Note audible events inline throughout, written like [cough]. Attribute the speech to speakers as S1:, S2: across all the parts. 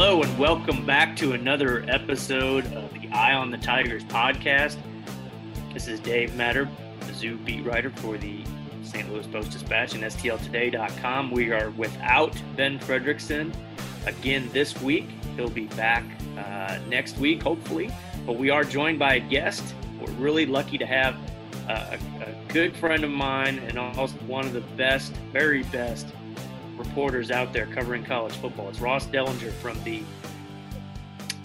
S1: Hello, and welcome back to another episode of the Eye on the Tigers podcast. This is Dave Matter, the zoo beat writer for the St. Louis Post Dispatch and STLtoday.com. We are without Ben Frederickson again this week. He'll be back uh, next week, hopefully. But we are joined by a guest. We're really lucky to have a, a good friend of mine and also one of the best, very best reporters out there covering college football. It's Ross Dellenger from the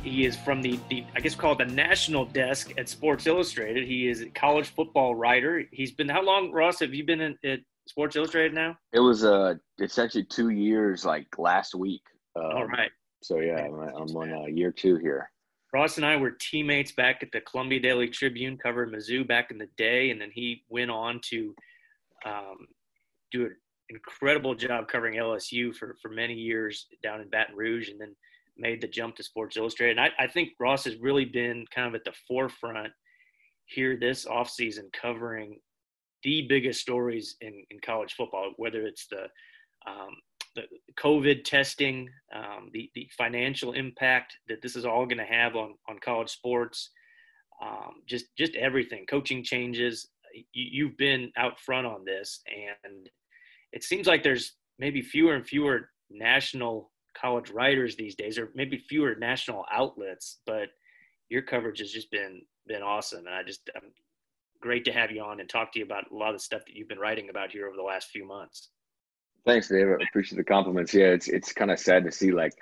S1: he is from the, the I guess called the national desk at Sports Illustrated. He is a college football writer. He's been how long, Ross? Have you been in, at Sports Illustrated now?
S2: It was uh it's actually two years like last week.
S1: Um, All right.
S2: So yeah, I'm, I'm on uh, year two here.
S1: Ross and I were teammates back at the Columbia Daily Tribune, covering Mizzou back in the day, and then he went on to um, do incredible job covering LSU for for many years down in Baton Rouge, and then made the jump to Sports Illustrated. And I, I think Ross has really been kind of at the forefront here this offseason covering the biggest stories in, in college football, whether it's the um, the COVID testing, um, the the financial impact that this is all going to have on on college sports, um, just just everything, coaching changes. You, you've been out front on this, and it seems like there's maybe fewer and fewer national college writers these days, or maybe fewer national outlets. But your coverage has just been been awesome, and I just I'm great to have you on and talk to you about a lot of the stuff that you've been writing about here over the last few months.
S2: Thanks, Dave. I appreciate the compliments. Yeah, it's it's kind of sad to see like,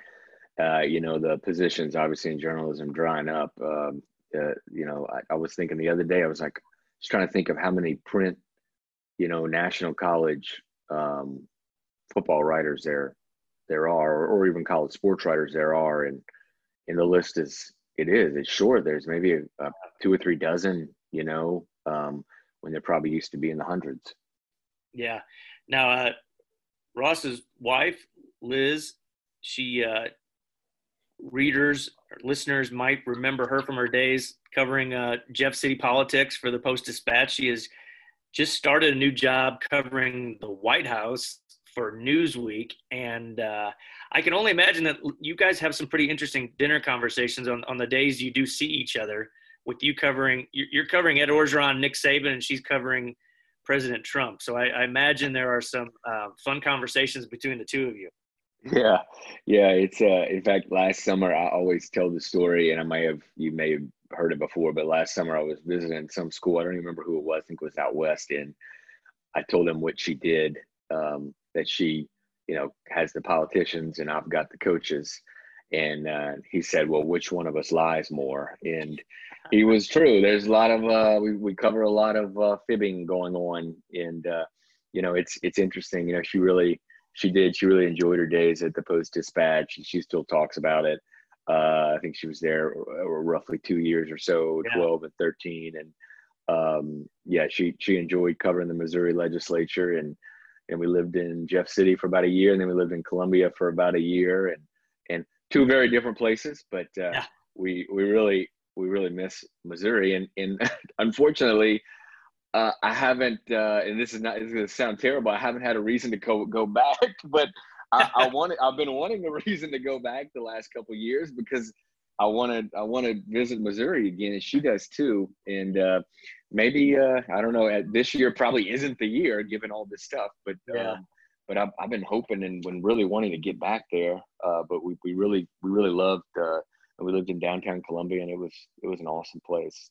S2: uh, you know, the positions obviously in journalism drying up. Um, uh, you know, I, I, was thinking the other day, I was like, just trying to think of how many print, you know, national college um, football writers there there are, or even college sports writers there are, and and the list is it is it's short. There's maybe a, a two or three dozen, you know, um, when there probably used to be in the hundreds.
S1: Yeah. Now, uh, Ross's wife, Liz, she uh, readers listeners might remember her from her days covering uh, Jeff City politics for the Post Dispatch. She has just started a new job covering the White House for Newsweek, and uh, I can only imagine that you guys have some pretty interesting dinner conversations on, on the days you do see each other. With you covering, you're covering Ed Orgeron, Nick Saban, and she's covering President Trump. So I, I imagine there are some uh, fun conversations between the two of you.
S2: Yeah, yeah. It's uh, in fact, last summer I always tell the story, and I may have you may have heard it before, but last summer I was visiting some school. I don't even remember who it was. I think it was out west, and I told them what she did. Um, that she, you know, has the politicians, and I've got the coaches. And uh, he said, "Well, which one of us lies more?" And he was true. There's a lot of uh, we we cover a lot of uh, fibbing going on, and uh, you know it's it's interesting. You know, she really she did she really enjoyed her days at the Post Dispatch, and she still talks about it. Uh, I think she was there uh, roughly two years or so, yeah. twelve and thirteen, and um, yeah, she she enjoyed covering the Missouri legislature, and and we lived in Jeff City for about a year, and then we lived in Columbia for about a year, and and two very different places, but uh, yeah. we we really we really miss Missouri, and and [laughs] unfortunately, uh, I haven't. Uh, and this is not. This is going to sound terrible. I haven't had a reason to go go back, [laughs] but I, I [laughs] wanted. I've been wanting a [laughs] reason to go back the last couple years because I wanted. I want to visit Missouri again, and she does too. And uh, maybe uh, I don't know. This year probably isn't the year given all this stuff, but. Yeah. Um, but I've, I've been hoping and when really wanting to get back there. Uh, but we, we really we really loved uh, and we lived in downtown Columbia, and it was it was an awesome place.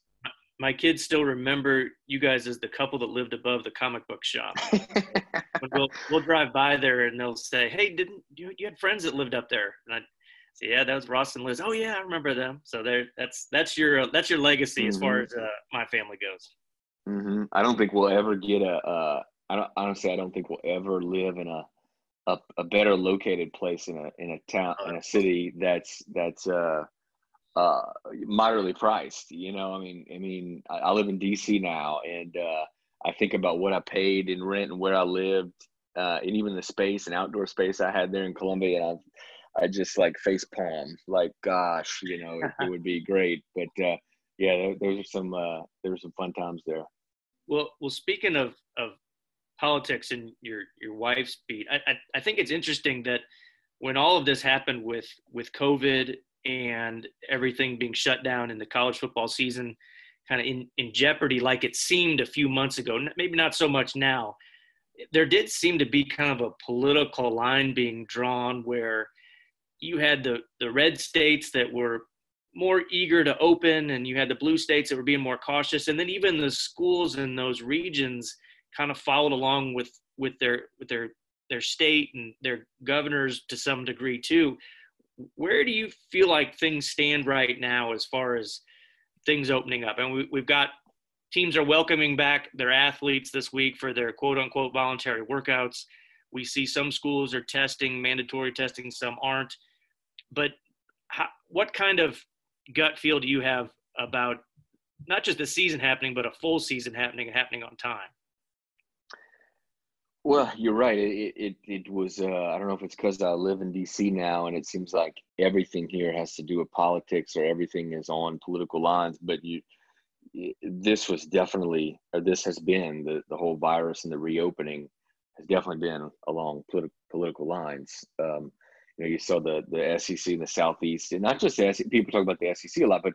S1: My kids still remember you guys as the couple that lived above the comic book shop. [laughs] we'll we'll drive by there, and they'll say, "Hey, didn't you you had friends that lived up there?" And I say, "Yeah, that was Ross and Liz." Oh yeah, I remember them. So there, that's that's your that's your legacy mm-hmm. as far mm-hmm. as uh, my family goes.
S2: Mm-hmm. I don't think we'll ever get a. Uh, I don't honestly. I don't think we'll ever live in a a, a better located place in a in a town in a city that's that's uh uh moderately priced you know i mean i mean i, I live in dc now and uh i think about what i paid in rent and where i lived uh and even the space and outdoor space i had there in columbia and i i just like face palm like gosh you know it, it [laughs] would be great but uh yeah those are some uh there were some fun times there
S1: well well speaking of of politics and your your wife's beat. I, I, I think it's interesting that when all of this happened with with COVID and everything being shut down in the college football season, kind of in, in jeopardy, like it seemed a few months ago, maybe not so much now. There did seem to be kind of a political line being drawn where you had the, the red states that were more eager to open and you had the blue states that were being more cautious and then even the schools in those regions kind of followed along with with their with their their state and their governors to some degree too where do you feel like things stand right now as far as things opening up? And we, we've got teams are welcoming back their athletes this week for their quote unquote voluntary workouts. We see some schools are testing, mandatory testing, some aren't. But how, what kind of gut feel do you have about not just the season happening, but a full season happening and happening on time?
S2: Well, you're right. It it, it was. Uh, I don't know if it's because I live in D.C. now, and it seems like everything here has to do with politics, or everything is on political lines. But you, this was definitely, or this has been the the whole virus and the reopening has definitely been along politi- political lines. Um, you know, you saw the the SEC in the Southeast, and not just the SEC. People talk about the SEC a lot, but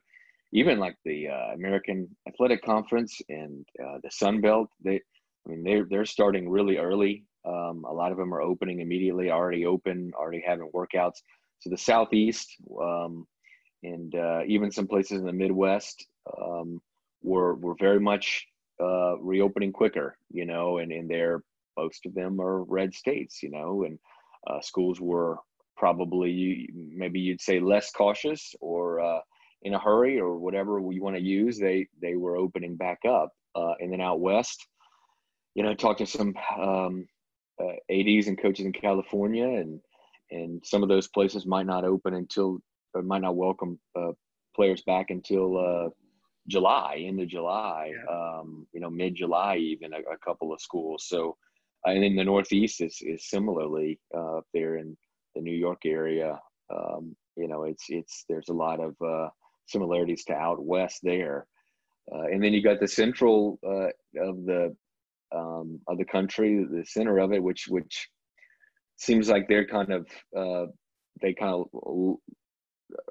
S2: even like the uh, American Athletic Conference and uh, the Sun Belt, they I mean, they're they're starting really early. Um, a lot of them are opening immediately, already open, already having workouts. So the southeast um, and uh, even some places in the Midwest um, were were very much uh, reopening quicker, you know, and and they're most of them are red states, you know, and uh, schools were probably maybe you'd say less cautious or uh, in a hurry or whatever you want to use. They they were opening back up, uh, and then out west you know, talked to some um, uh, ADs and coaches in California, and and some of those places might not open until or might not welcome uh, players back until uh, July, into July, yeah. um, you know, mid July, even a, a, couple of schools. So, and in the Northeast is is similarly uh, up there in the New York area. Um, you know, it's it's there's a lot of uh, similarities to out west there. Uh, and then you got the central uh, of the um, of the country, the center of it, which which seems like they're kind of uh, they kind of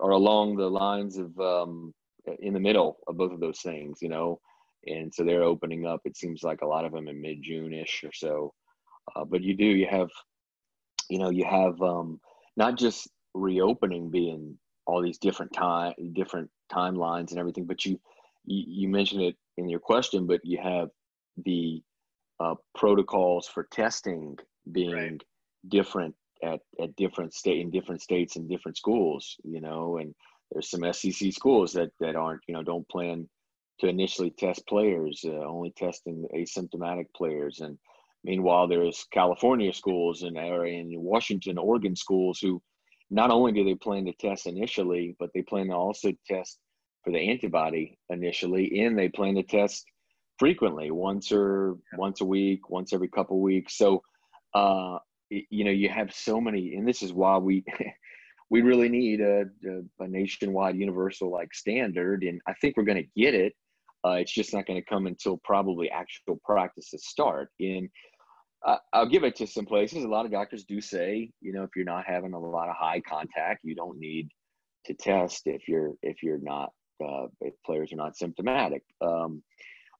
S2: are along the lines of um, in the middle of both of those things, you know. And so they're opening up. It seems like a lot of them in mid June ish or so. Uh, but you do you have, you know, you have um, not just reopening being all these different time different timelines and everything, but you you, you mentioned it in your question, but you have the uh, protocols for testing being right. different at, at different state in different states and different schools, you know, and there's some SEC schools that, that aren't, you know, don't plan to initially test players, uh, only testing asymptomatic players. And meanwhile, there's California schools and in Washington, Oregon schools who not only do they plan to test initially, but they plan to also test for the antibody initially, and they plan to test frequently, once or once a week, once every couple weeks. So, uh, you know, you have so many, and this is why we [laughs] we really need a, a, a nationwide universal like standard, and I think we're going to get it. Uh, it's just not going to come until probably actual practices start. And uh, I'll give it to some places. A lot of doctors do say, you know, if you're not having a lot of high contact, you don't need to test if you're if you're not uh, if players are not symptomatic. Um,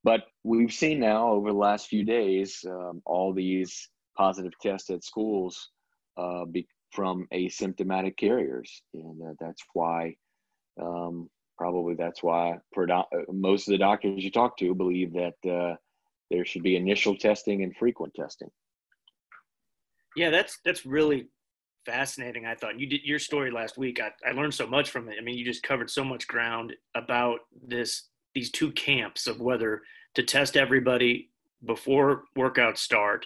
S2: but we've seen now over the last few days um, all these positive tests at schools uh, be, from asymptomatic carriers, and uh, that's why um, probably that's why uh, most of the doctors you talk to believe that uh, there should be initial testing and frequent testing.
S1: Yeah, that's that's really fascinating. I thought you did your story last week. I, I learned so much from it. I mean, you just covered so much ground about this these two camps of whether to test everybody before workouts start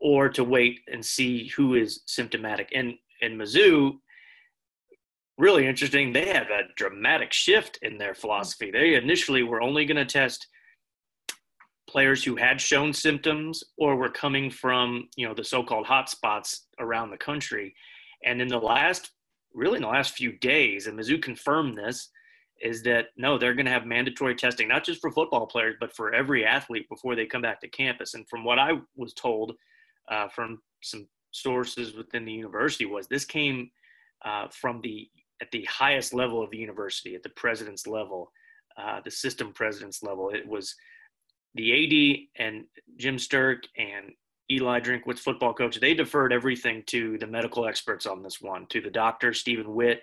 S1: or to wait and see who is symptomatic. And in Mizzou, really interesting, they have a dramatic shift in their philosophy. Mm-hmm. They initially were only going to test players who had shown symptoms or were coming from, you know, the so-called hotspots around the country. And in the last, really in the last few days, and Mizzou confirmed this, is that no, they're going to have mandatory testing, not just for football players, but for every athlete before they come back to campus. And from what I was told uh, from some sources within the university was this came uh, from the at the highest level of the university, at the president's level, uh, the system president's level. It was the AD and Jim Sterk and Eli Drinkwitz, football coach. They deferred everything to the medical experts on this one, to the doctor Stephen Witt,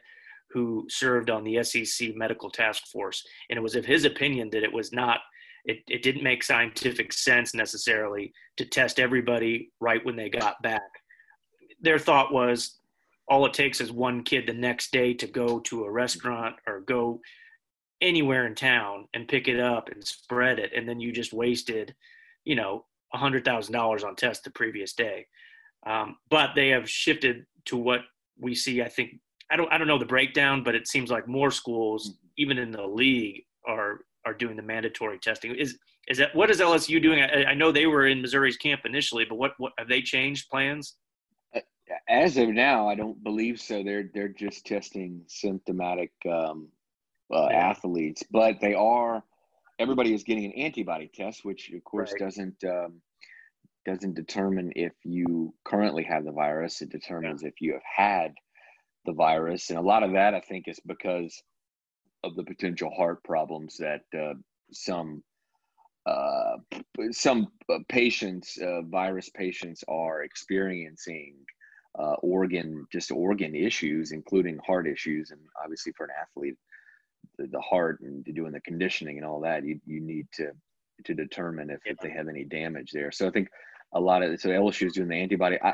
S1: who served on the SEC medical task force, and it was of his opinion that it was not. It, it didn't make scientific sense necessarily to test everybody right when they got back. Their thought was all it takes is one kid the next day to go to a restaurant or go anywhere in town and pick it up and spread it and then you just wasted you know $100000 on tests the previous day um, but they have shifted to what we see i think i don't i don't know the breakdown but it seems like more schools mm-hmm. even in the league are are doing the mandatory testing is is that what is lsu doing i, I know they were in missouri's camp initially but what what have they changed plans
S2: as of now, I don't believe so. They're they're just testing symptomatic um, uh, yeah. athletes, but they are. Everybody is getting an antibody test, which of course right. doesn't um, doesn't determine if you currently have the virus. It determines yeah. if you have had the virus, and a lot of that I think is because of the potential heart problems that uh, some uh, some uh, patients, uh, virus patients, are experiencing uh, organ, just organ issues, including heart issues, and obviously for an athlete, the, the heart and doing the conditioning and all that, you you need to to determine if, if they have any damage there. So I think a lot of so LSU is doing the antibody. I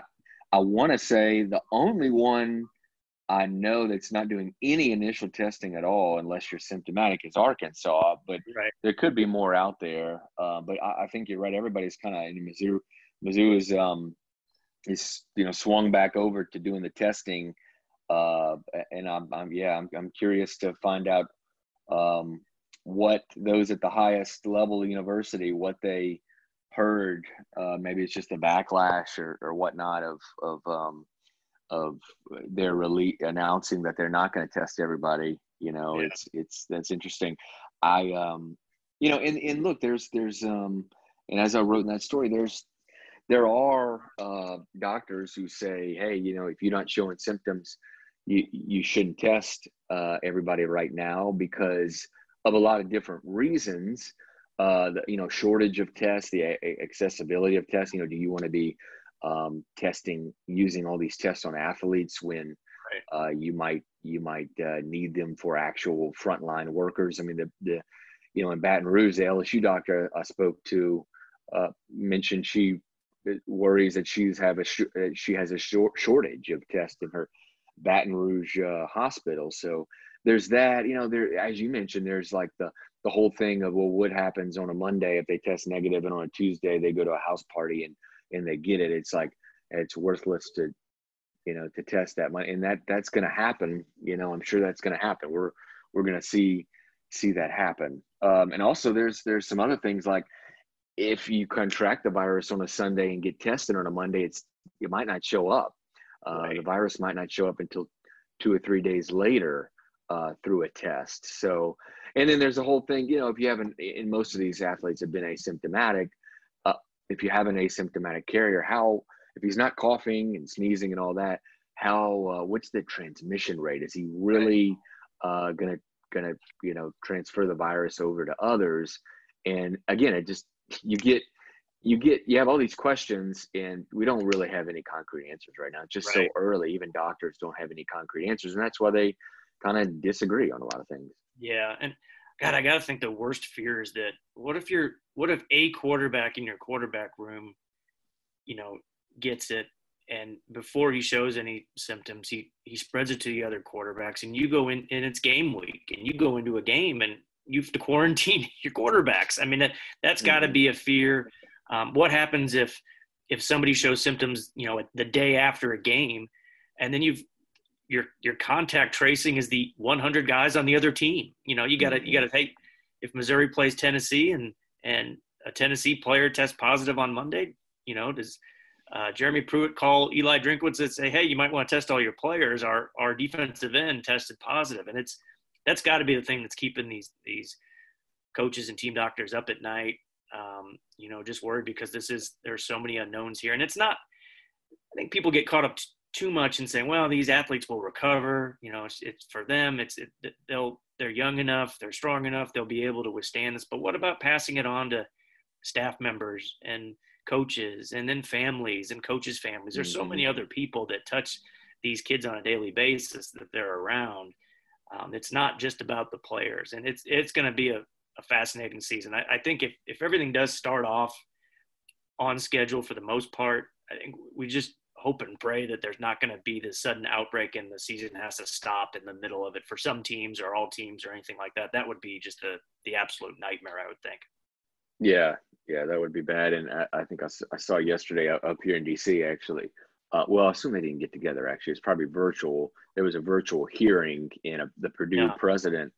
S2: I want to say the only one I know that's not doing any initial testing at all, unless you're symptomatic, is Arkansas. But right. there could be more out there. Uh, but I, I, think you're right. Everybody's kind of in Mizzou. Mizzou is um, is you know swung back over to doing the testing uh, and I'm, I'm yeah I'm, I'm curious to find out um, what those at the highest level of university what they heard uh, maybe it's just a backlash or, or whatnot of of um, of their release announcing that they're not going to test everybody you know yeah. it's it's that's interesting i um you know and and look there's there's um and as i wrote in that story there's there are uh, doctors who say, hey, you know, if you're not showing symptoms, you, you shouldn't test uh, everybody right now because of a lot of different reasons. Uh, the, you know, shortage of tests, the a- accessibility of tests. You know, do you want to be um, testing using all these tests on athletes when right. uh, you might you might uh, need them for actual frontline workers? I mean, the the you know in Baton Rouge, the LSU doctor I spoke to uh, mentioned she worries that she's have a sh- uh, she has a short shortage of tests in her Baton Rouge uh, hospital. So there's that. You know, there as you mentioned, there's like the the whole thing of well, what happens on a Monday if they test negative, and on a Tuesday they go to a house party and and they get it. It's like it's worthless to you know to test that money, and that that's going to happen. You know, I'm sure that's going to happen. We're we're going to see see that happen. Um, and also there's there's some other things like if you contract the virus on a Sunday and get tested on a Monday, it's it might not show up. Uh, right. The virus might not show up until two or three days later uh, through a test. So, and then there's a whole thing. You know, if you haven't, in most of these athletes have been asymptomatic. If you have an asymptomatic carrier, how if he's not coughing and sneezing and all that, how uh, what's the transmission rate? Is he really uh, gonna gonna you know transfer the virus over to others? And again, it just you get you get you have all these questions and we don't really have any concrete answers right now it's just right. so early even doctors don't have any concrete answers and that's why they kind of disagree on a lot of things
S1: yeah and god i gotta think the worst fear is that what if you're what if a quarterback in your quarterback room you know gets it and before he shows any symptoms he he spreads it to the other quarterbacks and you go in and it's game week and you go into a game and you have to [laughs] quarantine your quarterbacks. I mean, that that's got to mm-hmm. be a fear. Um, what happens if if somebody shows symptoms, you know, the day after a game, and then you've your your contact tracing is the 100 guys on the other team. You know, you got to you got to take if Missouri plays Tennessee and and a Tennessee player tests positive on Monday, you know, does uh, Jeremy Pruitt call Eli Drinkwitz and say, "Hey, you might want to test all your players." Our our defensive end tested positive, and it's that's got to be the thing that's keeping these these coaches and team doctors up at night. Um, you know, just worried because this is there's so many unknowns here, and it's not. I think people get caught up too much in saying, well, these athletes will recover. You know, it's, it's for them. It's it, they'll they're young enough, they're strong enough, they'll be able to withstand this. But what about passing it on to staff members and coaches, and then families and coaches' families? There's so many mm-hmm. other people that touch these kids on a daily basis that they're around. Um, it's not just about the players, and it's it's going to be a, a fascinating season. I, I think if if everything does start off on schedule for the most part, I think we just hope and pray that there's not going to be this sudden outbreak and the season has to stop in the middle of it for some teams or all teams or anything like that. That would be just a, the absolute nightmare, I would think.
S2: Yeah, yeah, that would be bad. And I, I think I, I, saw yesterday up here in DC actually. Uh, well, I assume they didn't get together. Actually, it's probably virtual. There was a virtual hearing, and a, the Purdue yeah. president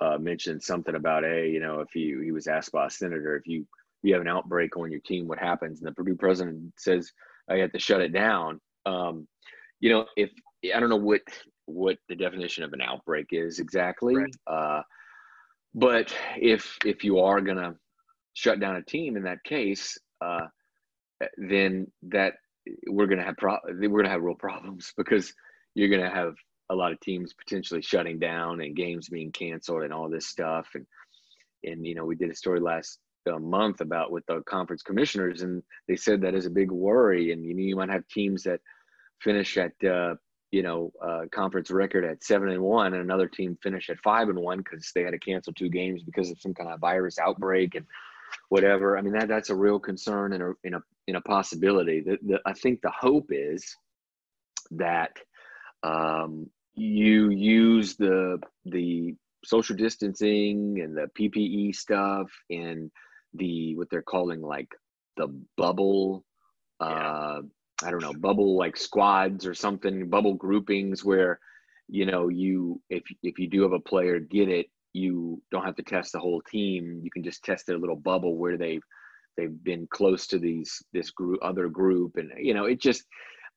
S2: uh, mentioned something about, a, you know, if he he was asked by a senator if you you have an outbreak on your team, what happens? And the Purdue president says, I had to shut it down. Um, you know, if I don't know what what the definition of an outbreak is exactly, right. uh, but if if you are gonna shut down a team in that case, uh, then that we're gonna have pro- we're gonna have real problems [laughs] because you're gonna have a lot of teams potentially shutting down and games being canceled and all this stuff and and you know we did a story last a month about with the conference commissioners, and they said that is a big worry. And you know, you might have teams that finish at uh, you know uh, conference record at seven and one, and another team finish at five and one because they had to cancel two games because of some kind of virus outbreak and whatever. I mean, that that's a real concern and a in a in a possibility. The, the, I think the hope is that um, you use the the social distancing and the PPE stuff and the what they're calling like the bubble yeah. uh i don't know bubble like squads or something bubble groupings where you know you if if you do have a player get it you don't have to test the whole team you can just test their little bubble where they've they've been close to these this group other group and you know it just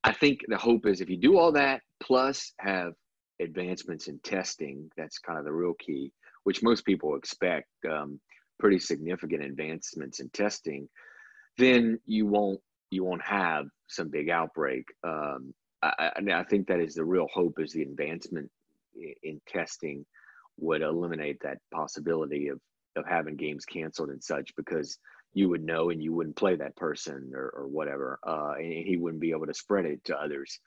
S2: i think the hope is if you do all that plus have advancements in testing that's kind of the real key which most people expect um, pretty significant advancements in testing, then you won't you won't have some big outbreak. Um, I, I, think that is the real hope is the advancement in testing would eliminate that possibility of of having games canceled and such because you would know and you wouldn't play that person or, or whatever uh, and he wouldn't be able to spread it to others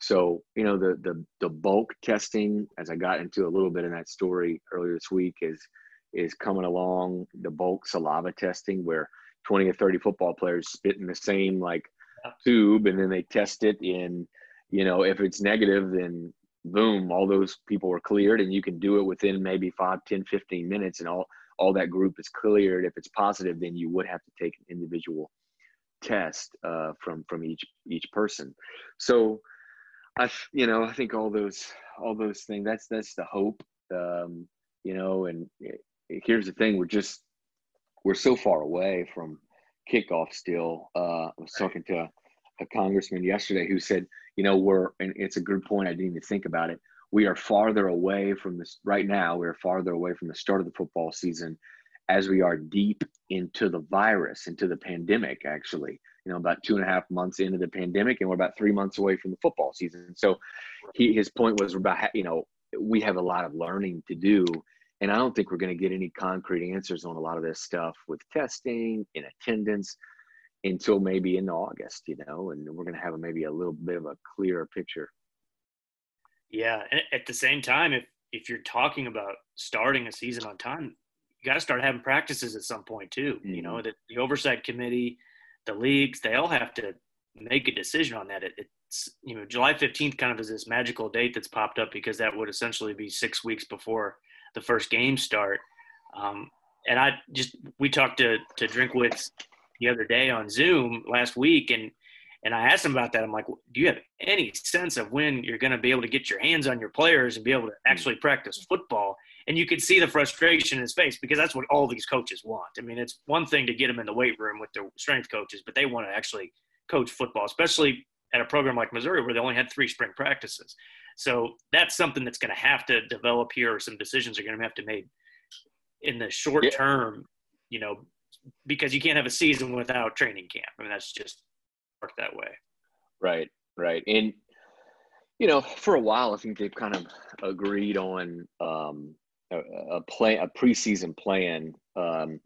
S2: so you know the the the bulk testing as i got into a little bit in that story earlier this week is is coming along the bulk saliva testing where 20 or 30 football players spit in the same like tube and then they test it in you know if it's negative then boom all those people are cleared and you can do it within maybe 5 10 15 minutes and all all that group is cleared. If it's positive then you would have to take an individual test uh, from from each each person. So i you know i think all those all those things that's that's the hope um, you know and here's the thing: we're just we're so far away from kickoff still. Uh, I was talking to a, congressman yesterday who said, you know, we're and it's a good point. I didn't even think about it. We are farther away from this right now. We're farther away from the start of the football season as we are deep into the virus, into the pandemic, actually. You know, about two and a half months into the pandemic, and we're about three months away from the football season. So, he, his point was about, you know, we have a lot of learning to do and I don't think we're going to get any concrete answers on a lot of this stuff with testing and attendance until maybe in August, you know, and we're going to have a, maybe a little bit of a clearer picture.
S1: Yeah. And at the same time, if, if you're talking about starting a season on time, you got to start having practices at some point too. Mm-hmm. You know, mm-hmm. the, the oversight committee, the leagues, they all have to make a decision on that. It, it's, you know, July 15th kind of is this magical date that's popped up because that would essentially be six weeks before – the first game start. Um, and I just we talked to to Drinkwitz the other day on Zoom last week, and and I asked him about that. I'm like, do you have any sense of when you're going to be able to get your hands on your players and be able to actually practice football? And you could see the frustration in his face because that's what all these coaches want. I mean, it's one thing to get them in the weight room with their strength coaches, but they want to actually coach football, especially at a program like Missouri where they only had three spring practices. So that's something that's going to have to develop here, or some decisions are going to have to made in the short yeah. term. You know, because you can't have a season without training camp. I mean, that's just work that way.
S2: Right. right. And you know, for a while, I think they've kind of agreed on um, a, a plan, a preseason plan, um,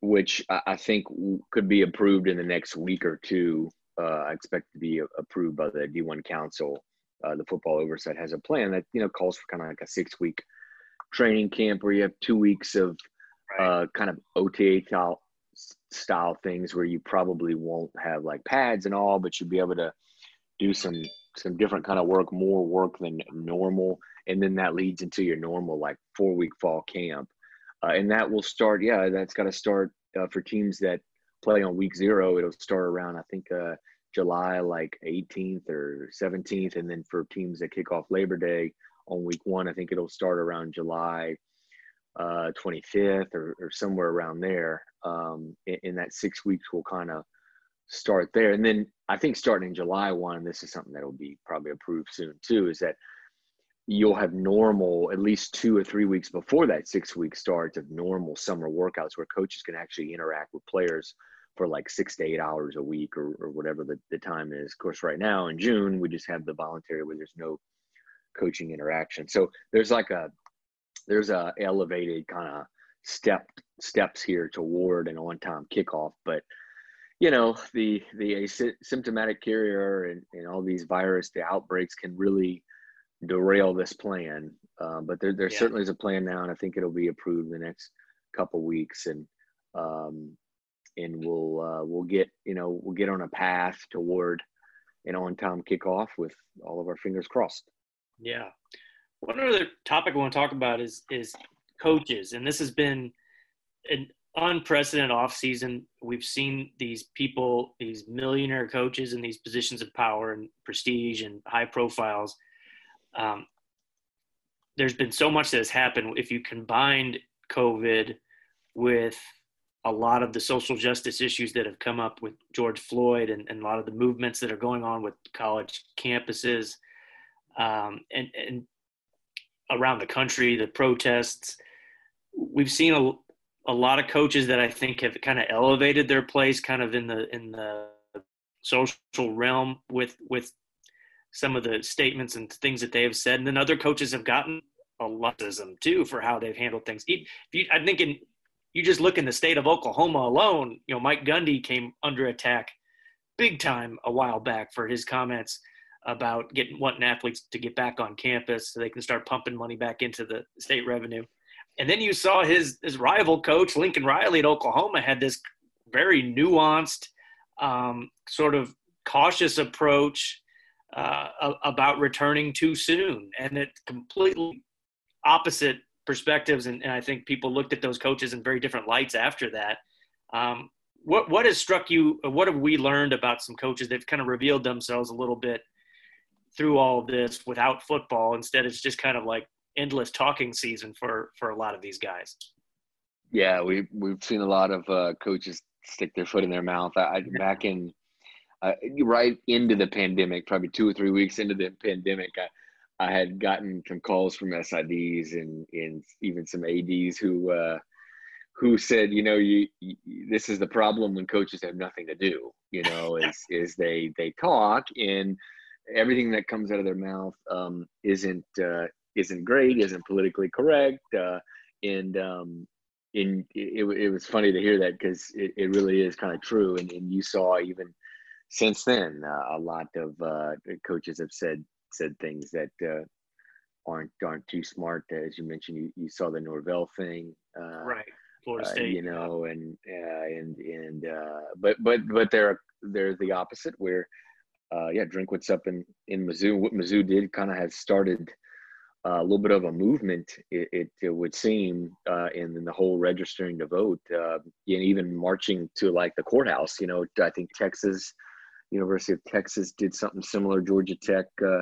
S2: which I, think could be approved in the next week or two. Uh, I expect to be approved by the D1 Council. Uh, the football oversight has a plan that you know calls for kind of like a six-week training camp where you have two weeks of uh, kind of OTA style style things where you probably won't have like pads and all, but you'll be able to do some some different kind of work, more work than normal, and then that leads into your normal like four week fall camp, uh, and that will start. Yeah, that's got to start uh, for teams that play on week zero. It'll start around I think uh, July like 18th or 17th, and then for teams that kick off Labor Day on week one, I think it'll start around July uh, 25th or, or somewhere around there. Um, in, in that six weeks, we'll kind of start there. And then I think starting in July 1, this is something that will be probably approved soon too, is that you'll have normal, at least two or three weeks before that six week starts of normal summer workouts where coaches can actually interact with players for like six to eight hours a week or, or whatever the, the time is. Of course, right now in June, we just have the voluntary where there's no coaching interaction. So there's like a, there's a elevated kind of step steps here toward an on time kickoff, but you know the the asymptomatic carrier and, and all these virus the outbreaks can really derail this plan uh, but there, there yeah. certainly is a plan now and i think it'll be approved in the next couple weeks and um, and we'll uh, we'll get you know we'll get on a path toward an on-time kickoff with all of our fingers crossed
S1: yeah one other topic i want to talk about is is coaches and this has been an unprecedented offseason. We've seen these people, these millionaire coaches in these positions of power and prestige and high profiles. Um, there's been so much that has happened. If you combined COVID with a lot of the social justice issues that have come up with George Floyd and, and a lot of the movements that are going on with college campuses um, and, and around the country, the protests, we've seen a, a lot of coaches that I think have kind of elevated their place kind of in the in the social realm with with some of the statements and things that they have said, and then other coaches have gotten a lottism too for how they've handled things. I think in you just look in the state of Oklahoma alone, you know Mike Gundy came under attack big time a while back for his comments about getting wanting athletes to get back on campus so they can start pumping money back into the state revenue. And then you saw his his rival coach Lincoln Riley at Oklahoma had this very nuanced, um, sort of cautious approach uh, about returning too soon, and it completely opposite perspectives. And, and, I think people looked at those coaches in very different lights after that. Um, what what has struck you? What have we learned about some coaches that've kind of revealed themselves a little bit through all of this without football? Instead, it's just kind of like endless talking season for for a lot of these guys.
S2: Yeah, we we've seen a lot of uh, coaches stick their foot in their mouth. I, I back in uh, right into the pandemic, probably two or three weeks into the pandemic, I, I had gotten some calls from SIDs and and even some ADs who uh, who said, you know, you, you, this is the problem when coaches have nothing to do. You [laughs] know, is is they they talk and everything that comes out of their mouth um, isn't uh, isn't great, isn't politically correct, uh, and um, in it, it was funny to hear that because it, it really is kind of true, and, and you saw even since then uh, a lot of uh, coaches have said said things that uh, aren't aren't too smart. As you mentioned, you, you saw the Norvell thing,
S1: uh, right? Florida uh, State,
S2: you know, and and and but but but they're they're the opposite where. Uh, yeah, what's up in, in Mizzou. What Mizzou did kind of has started uh, a little bit of a movement, it, it, it would seem, uh, in, in, the whole registering to vote, uh, and even marching to like the courthouse. You know, I think Texas, University of Texas, did something similar. Georgia Tech uh,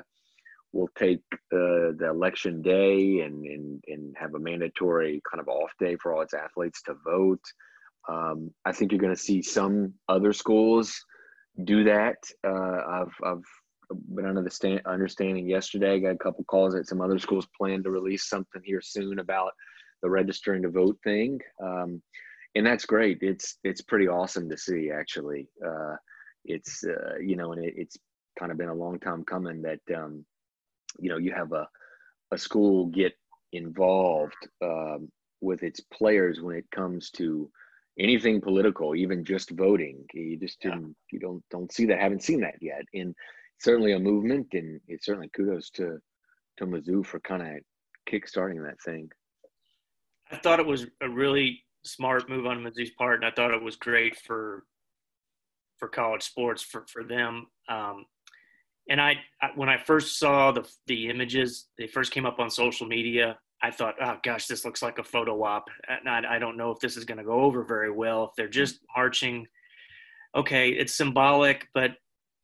S2: will take uh, the election day and, and and have a mandatory kind of off day for all its athletes to vote. Um, I think you're going to see some other schools do that. Uh, I've I've been under the stand, understanding yesterday. Got a couple calls that some other schools plan to release something here soon about the registering to vote thing, um, and that's great. It's it's pretty awesome to see actually. Uh, it's uh, you know, and it, it's kind of been a long time coming that um, you know you have a a school get involved um, with its players when it comes to anything political, even just voting. You just didn't, you don't don't see that, haven't seen that yet. And certainly a movement, and it's certainly kudos to to Mizzou for kind of kickstarting that thing.
S1: I thought it was a really smart move on Mizzou's part, and I thought it was great for for college sports for for them. Um, and I, I, when I first saw the the images, they first came up on social media. I thought, oh gosh, this looks like a photo op. And I, I don't know if this is going to go over very well. If they're just marching, okay, it's symbolic, but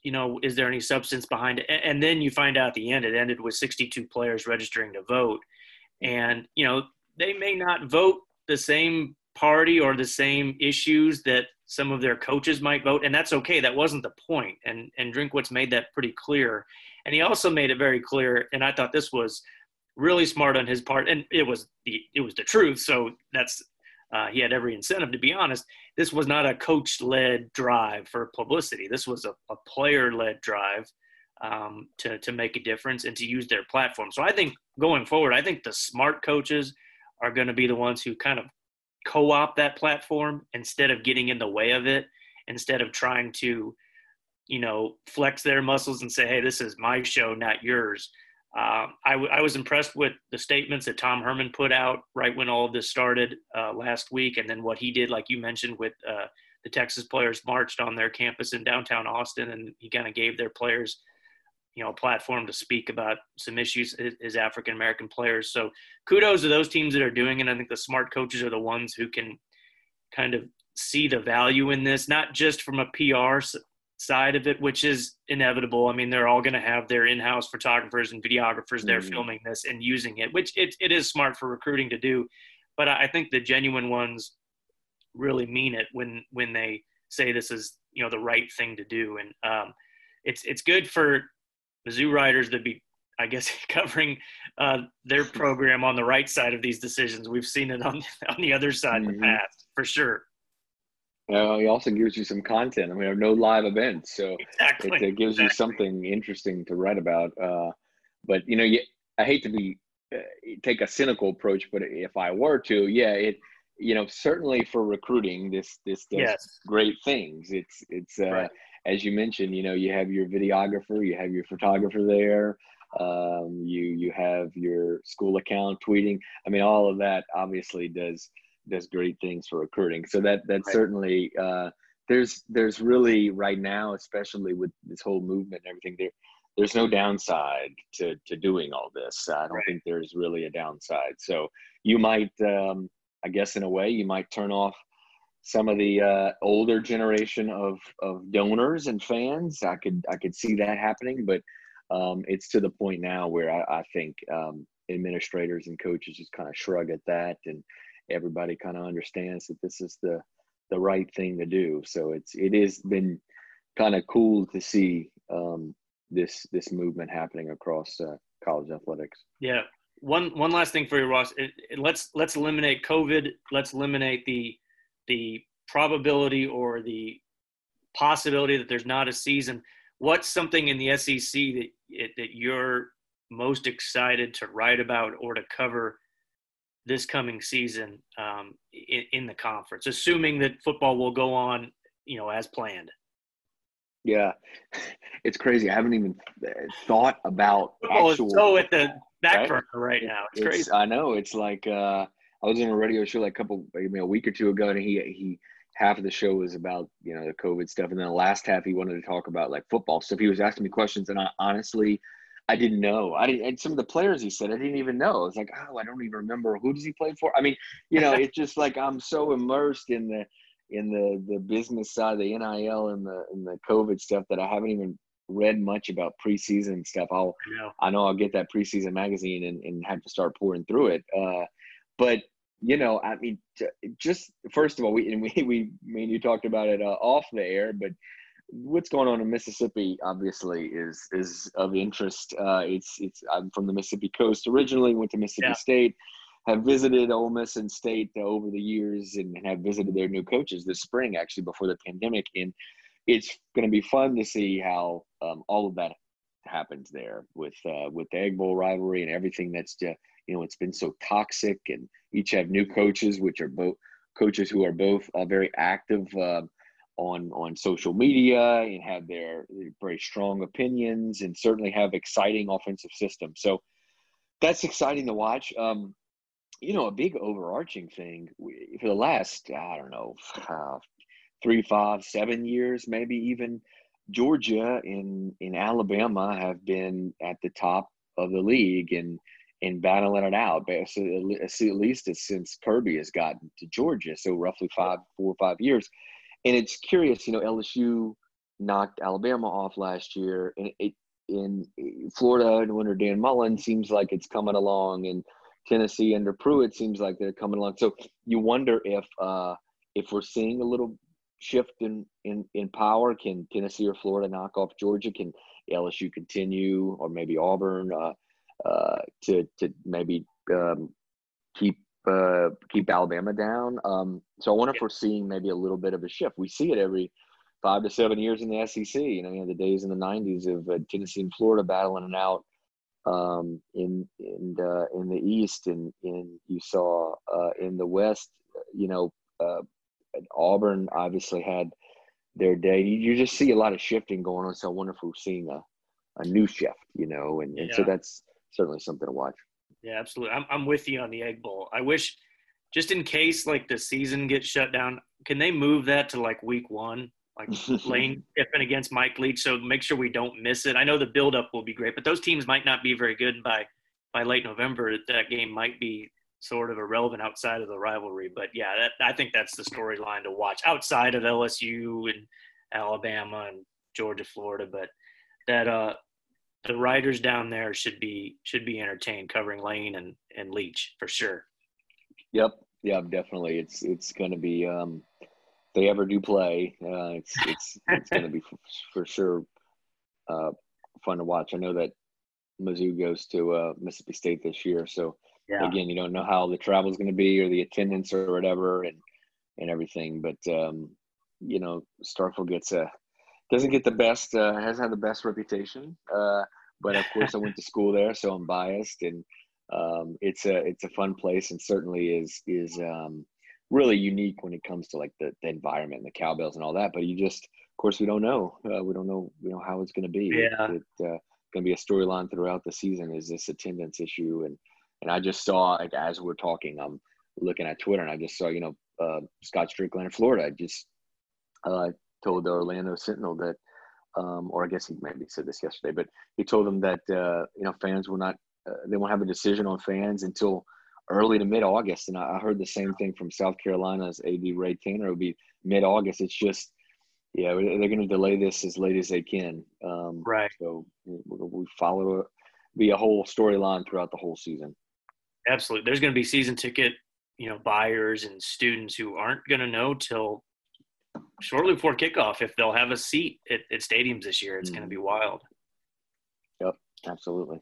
S1: you know, is there any substance behind it? And then you find out at the end, it ended with 62 players registering to vote, and you know, they may not vote the same party or the same issues that some of their coaches might vote, and that's okay. That wasn't the point. And and Drinkwitz made that pretty clear, and he also made it very clear. And I thought this was really smart on his part, and it was the it was the truth. So that's uh, he had every incentive to be honest. This was not a coach-led drive for publicity. This was a, a player-led drive um, to to make a difference and to use their platform. So I think going forward, I think the smart coaches are going to be the ones who kind of co-opt that platform instead of getting in the way of it. Instead of trying to, you know, flex their muscles and say, "Hey, this is my show, not yours." Uh, I, w- I was impressed with the statements that Tom Herman put out right when all of this started uh, last week, and then what he did, like you mentioned, with uh, the Texas players marched on their campus in downtown Austin, and he kind of gave their players, you know, a platform to speak about some issues as African American players. So kudos to those teams that are doing it. I think the smart coaches are the ones who can kind of see the value in this, not just from a PR side of it, which is inevitable. I mean, they're all going to have their in-house photographers and videographers there mm-hmm. filming this and using it, which it, it is smart for recruiting to do. But I think the genuine ones really mean it when when they say this is you know the right thing to do, and um, it's it's good for Mizzou writers to be, I guess, [laughs] covering uh, their [laughs] program on the right side of these decisions. We've seen it on [laughs] on the other side mm-hmm. in the mm-hmm. past for sure.
S2: Uh, he also gives you some content. I mean, there are no live events, so
S1: exactly.
S2: it, it gives
S1: exactly.
S2: you something interesting to write about. Uh, but you know, you, I hate to be uh, take a cynical approach, but if I were to, yeah, it you know certainly for recruiting, this this does
S1: yes.
S2: great things. It's it's uh, right. As you mentioned, you know, you have your videographer, you have your photographer there. Um, you you have your school account tweeting. I mean, all of that obviously does does great things for recruiting. So that that's right. certainly uh, there's there's really right now, especially with this whole movement and everything, there there's no downside to to doing all this. I don't right. think there's really a downside. So you might, um, I guess, in a way, you might turn off some of the uh, older generation of of donors and fans. I could I could see that happening, but um, it's to the point now where I, I think um, administrators and coaches just kind of shrug at that and everybody kind of understands that this is the the right thing to do. So it's it has been kind of cool to see um, this this movement happening across uh, college athletics.
S1: Yeah. One one last thing for you, Ross. It, it, let's let's eliminate COVID. Let's eliminate the the probability or the possibility that there's not a season. What's something in the SEC that that you're most excited to write about or to cover this coming season um, in, in, the conference, assuming that football will go on, you know, as planned.
S2: Yeah, [laughs] it's crazy. I haven't even thought about
S1: football actual, is so at the back burner right, now. It's, it's, crazy.
S2: I know. It's like uh, I was in a radio show like a couple, maybe a week or two ago, and he he half of the show was about you know the COVID stuff, and then the last half he wanted to talk about like football stuff. He was asking me questions, and I honestly I didn't know. I didn't, and some of the players he said I didn't even know. It's like, oh, I don't even remember who does he play for. I mean, you know, it's just like I'm so immersed in the in the the business side, of the NIL and the and the COVID stuff that I haven't even read much about preseason stuff. I'll I know I'll get that preseason magazine and, and have to start pouring through it. Uh, but you know, I mean, just first of all, we and we [laughs] we mean you talked about it uh, off the air, but what's going on in Mississippi obviously is is of interest. Uh, it's it's I'm from the Mississippi coast originally, went to Mississippi yeah. State, have visited Ole Miss and State over the years, and have visited their new coaches this spring actually before the pandemic. And it's going to be fun to see how um, all of that happens there with uh, with the Egg Bowl rivalry and everything that's just you know it's been so toxic and each have new coaches which are both coaches who are both uh, very active uh, on on social media and have their very strong opinions and certainly have exciting offensive systems. So that's exciting to watch. Um, you know, a big overarching thing for the last I don't know uh, three, five, seven years, maybe even Georgia and in Alabama have been at the top of the league and and battling it out. But at least since Kirby has gotten to Georgia, so roughly five, four or five years. And it's curious, you know, LSU knocked Alabama off last year, and it in Florida and under Dan Mullen seems like it's coming along, and Tennessee under Pruitt seems like they're coming along. So you wonder if uh, if we're seeing a little shift in, in in power. Can Tennessee or Florida knock off Georgia? Can LSU continue, or maybe Auburn uh, uh, to to maybe um, keep uh, keep Alabama down? Um, so I wonder if we're seeing maybe a little bit of a shift. We see it every five to seven years in the SEC. You know, you know the days in the '90s of uh, Tennessee and Florida battling it out um, in in the, in the East, and in you saw uh, in the West. You know, uh, Auburn obviously had their day. You just see a lot of shifting going on. So I wonder if we're seeing a, a new shift, you know, and, and so that's certainly something to watch.
S1: Yeah, absolutely. I'm, I'm with you on the Egg Bowl. I wish, just in case like the season gets shut down, can they move that to like week one? Like [laughs] Lane Kiffin against Mike Leach, so make sure we don't miss it. I know the buildup will be great, but those teams might not be very good by by late November. That game might be sort of irrelevant outside of the rivalry. But yeah, that, I think that's the storyline to watch outside of LSU and Alabama and Georgia, Florida. But that uh, the writers down there should be should be entertained covering Lane and and Leach for sure.
S2: Yep, yeah, definitely. It's it's going to be um, if they ever do play. Uh, it's it's it's going to be for, [laughs] for sure uh, fun to watch. I know that Mizzou goes to uh, Mississippi State this year, so yeah. again, you don't know how the travel is going to be or the attendance or whatever, and and everything. But um, you know, Starkville gets a doesn't get the best, uh, hasn't had the best reputation. Uh, but of course, I went to school there, so I'm biased, and um, it's a it's a fun place, and certainly is is um, really unique when it comes to like the, the environment and the cowbells and all that. But you just, of course, we don't know. Uh, we don't know. We know how it's going to be.
S1: Yeah.
S2: It, it uh, going to be a storyline throughout the season. Is this attendance issue and and I just saw, like, as we're talking, I'm looking at Twitter and I just saw, you know, uh, Scott Stricklin in Florida I just uh, told the Orlando Sentinel that, um, or I guess he maybe said this yesterday, but he told them that, uh, you know, fans will not, uh, they won't have a decision on fans until early to mid August. And I, I heard the same thing from South Carolina's AD Ray Tanner. It would be mid August. It's just, yeah, they're going to delay this as late as they can. Um,
S1: right.
S2: So we, we follow, be a whole storyline throughout the whole season.
S1: Absolutely. There's going to be season ticket, you know, buyers and students who aren't going to know till shortly before kickoff if they'll have a seat at, at stadiums this year. It's mm. going to be wild.
S2: Yep, absolutely.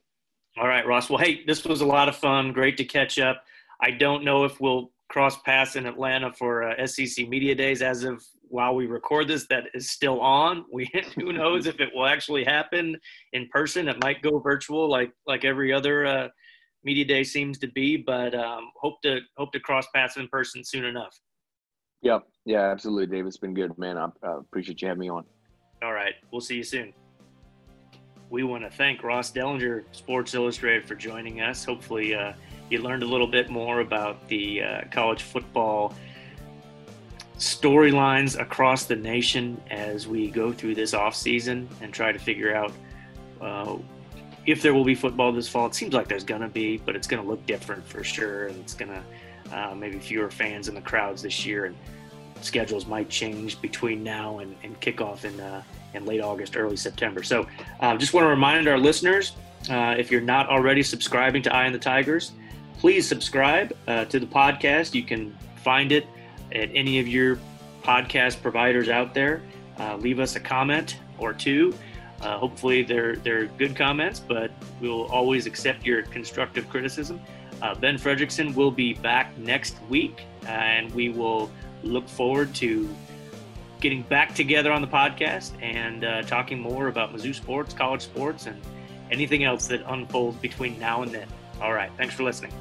S1: All right, Ross. Well, hey, this was a lot of fun. Great to catch up. I don't know if we'll cross paths in Atlanta for uh, SEC Media Days as of while we record this. That is still on. [laughs] We who knows if it will actually happen in person. It might go virtual, like like every other uh, media day seems to be, but um, hope to hope to cross paths in person soon enough.
S2: Yep. Yeah, absolutely, Dave. It's been good, man. I uh, appreciate you having me on.
S1: All right. We'll see you soon. We want to thank Ross Dellenger, Sports Illustrated, for joining us. Hopefully, uh, you learned a little bit more about the uh, college football storylines across the nation as we go through this off season and try to figure out uh, if there will be football this fall. It seems like there's going to be, but it's going to look different for sure. And it's going to uh, maybe fewer fans in the crowds this year. And schedules might change between now and, and kickoff in, uh, in late August, early September. So uh, just want to remind our listeners uh, if you're not already subscribing to Eye on the Tigers, please subscribe uh, to the podcast. You can find it at any of your podcast providers out there. Uh, leave us a comment or two. Uh, hopefully, they're they're good comments, but we'll always accept your constructive criticism. Ben Frederickson will be back next week, and we will look forward to getting back together on the podcast and uh, talking more about Mizzou sports, college sports, and anything else that unfolds between now and then. All right. Thanks for listening.